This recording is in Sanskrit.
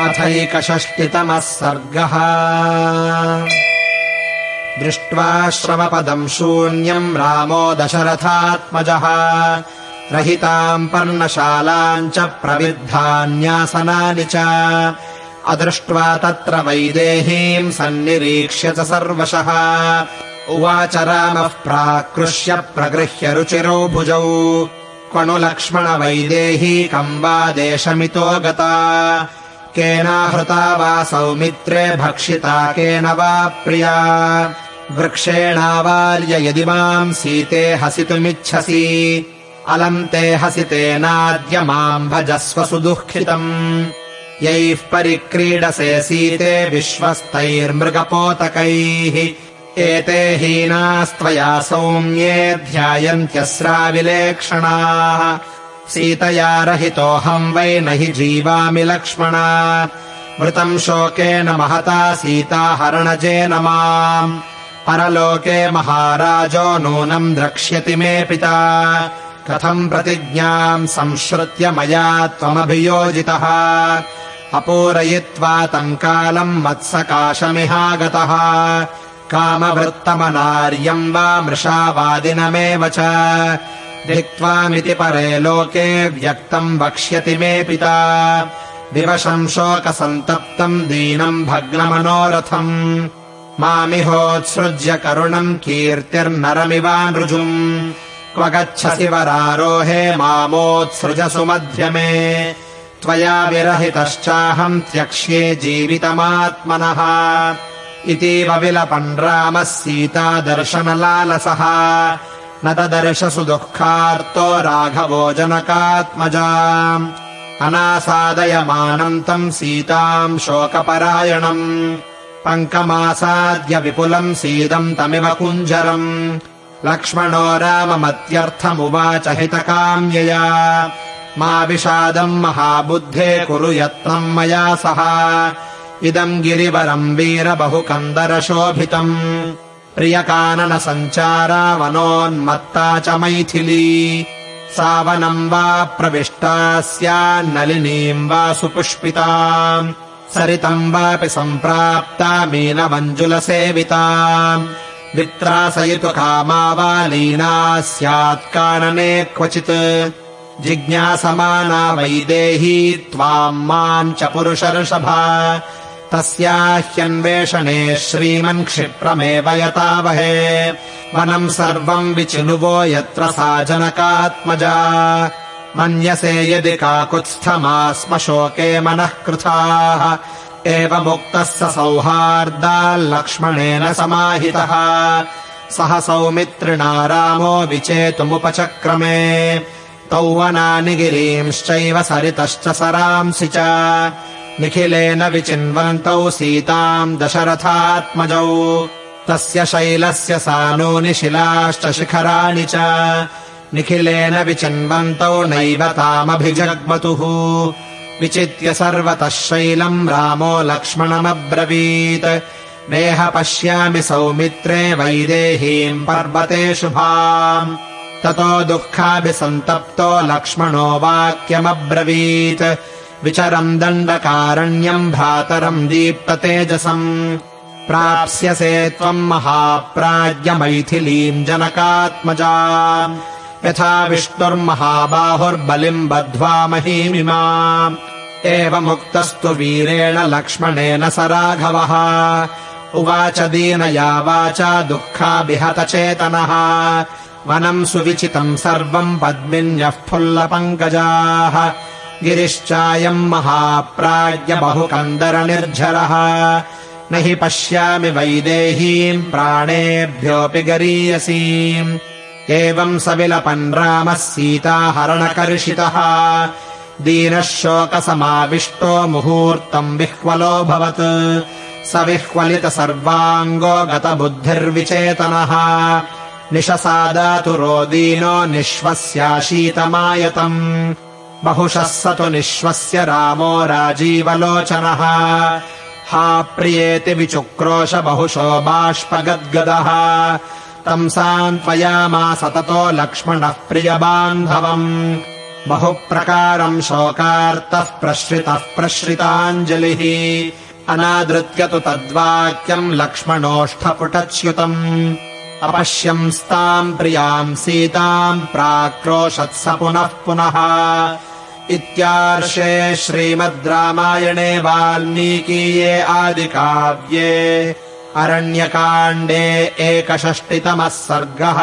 अथैकषष्टितमः सर्गः। दृष्ट्वा श्रमपदम् शून्यम् रामो दशरथात्मजः। रहिताम् पर्णशालाम् च प्रविद्धान्यासनानि च। अदृष्ट्वा तत्र वैदेहीम् सन्निरीक्ष्य च सर्वशः। उवाच रामः प्राकृष्य प्रगृह्य रुचिरौ भुजौ। क्वणु लक्ष्मणवैदेहीकम् वा देशमितो गता केनाहृता वा सौमित्रे भक्षिता केन वा प्रिया। वृक्षेणावार्य यदि माम् सीते हसितुमिच्छसि अलम् ते हसितेनाद्य माम् भजस्व सुदुःखितम्। यैः परिक्रीडसे सीते विश्वस्तैर्मृगपोतकैः एते हीनास्त्वया सौम्ये ध्यायन्त्यस्राविलेक्षणाः सीतया रहितोऽहम् वै न हि जीवामि लक्ष्मण। मृतम् शोकेन महता सीताहरणजेन माम्। परलोके महाराजो नूनम् द्रक्ष्यति मे पिता। कथम् प्रतिज्ञाम् संश्रुत्य मया त्वमभियोजितः। अपूरयित्वा तम् कालम् मत्सकाशमिहागतः। कामवृत्तमनार्यम् वा मृषावादिनमेव च धिक्त्वामिति परे लोके व्यक्तम् वक्ष्यति मे पिता। विवशम् शोकसन्तप्तम् दीनम् भग्नमनोरथम्। मामिहोत्सृज्य करुणम् कीर्तिर्नरमिवानृजुम्। क्व गच्छसि वरारोहे मामोत्सृजसु मध्यमे त्वया विरहितश्चाहम् त्यक्ष्ये जीवितमात्मनः। इतीव विलपन् रामः सीतादर्शनलालसः न ददर्शसु दुःखार्तो राघवो जनकात्मजा अनासादयमानम् तम् सीताम् शोकपरायणम् पङ्कमासाद्य विपुलम् सीदम् तमिव कुञ्जरम् लक्ष्मणो राममत्यर्थमुवाच हितकाम्यया। मा विषादम् महाबुद्धे कुरु यत्नम् मया सह। इदम् गिरिवरम् वीर बहुकन्दरशोभितम् प्रियकाननसञ्चारा वनोन्मत्ता च मैथिली। सावनम् वा प्रविष्टा स्यान्नलिनीम् वा सुपुष्पिता सरितम् वापि सम्प्राप्ता मीनमञ्जुलसेविता वित्रासयितु कामा वा लीना स्यात् कानने क्वचित्। जिज्ञासमाना वैदेही त्वाम् माम् च पुरुषर्षभा तस्याह्यन्वेषणे श्रीमन् क्षिप्रमेव यतावहे। वनम् सर्वम् विचिनुवो यत्र सा जनकात्मजा। मन्यसे यदि काकुत्स्थमास्म शोके मनः कृथाः। एवमुक्तः स सौहार्दाल्लक्ष्मणेन समाहितः। सह सौमित्रिणा रामो विचेतुमुपचक्रमे। तौ वनानि गिरींश्चैव सरितश्च सरांसि च निखिलेन विचिन्वन्तौ सीताम् दशरथात्मजौ। तस्य शैलस्य सानूनि शिलाश्च शिखराणि च। निखिलेन विचिन्वन्तौ नैव तामभिजग्मतुः। विचित्य सर्वतः शैलम् रामो लक्ष्मणमब्रवीत्। नेह पश्यामि सौमित्रे वैदेहीम् पर्वते शुभाम्। ततो दुःखाभिसन्तप्तो लक्ष्मणो वाक्यमब्रवीत् विचरम् दण्डकारण्यम् भ्रातरम् दीप्ततेजसम्। प्राप्स्यसे त्वम् महाप्राज्ञमैथिलीम् जनकात्मजा। यथा विष्णुर्महाबाहुर्बलिम् बध्वा महीमिमा एवमुक्तस्तु वीरेण लक्ष्मणेन स राघवः। उवाच दीनया वाचा दुःखाभिहतचेतनः। वनम् सुविचितम् सर्वम् पद्मिन्यः फुल्लपङ्कजाः गिरिश्चायम् महाप्राज्ञ बहुकन्दरनिर्झरः। न हि पश्यामि वैदेहीम् प्राणेभ्योऽपि गरीयसीम्। एवम् स विलपन् रामः सीताहरणकर्षितः। दीनः शोकसमाविष्टो मुहूर्तम् विह्वलोऽभवत् स विह्वलित सर्वाङ्गो गतबुद्धिर्विचेतनः। निशसादातुरो दीनो निःश्वस्याशीतमायतम् बहुशः स तु निःश्वस्य रामो राजीवलोचनः। हा प्रियेति विचुक्रोश बहुशो बाष्पगद्गदः। तम् सान्त्वयामास ततो लक्ष्मणः प्रियबान्धवम्। बहुप्रकारम् शोकार्तः प्रश्रितः प्रश्रिताञ्जलिः। अनादृत्य तु तद्वाक्यम् लक्ष्मणोष्ठपुटच्युतम् अपश्यंस्ताम् प्रियाम् सीताम् प्राक्रोशत्स पुनः पुनः। इत्यार्षे श्रीमद् रामायणे वाल्मीकीये आदिकाव्ये अरण्यकाण्डे एकषष्टितमः सर्गः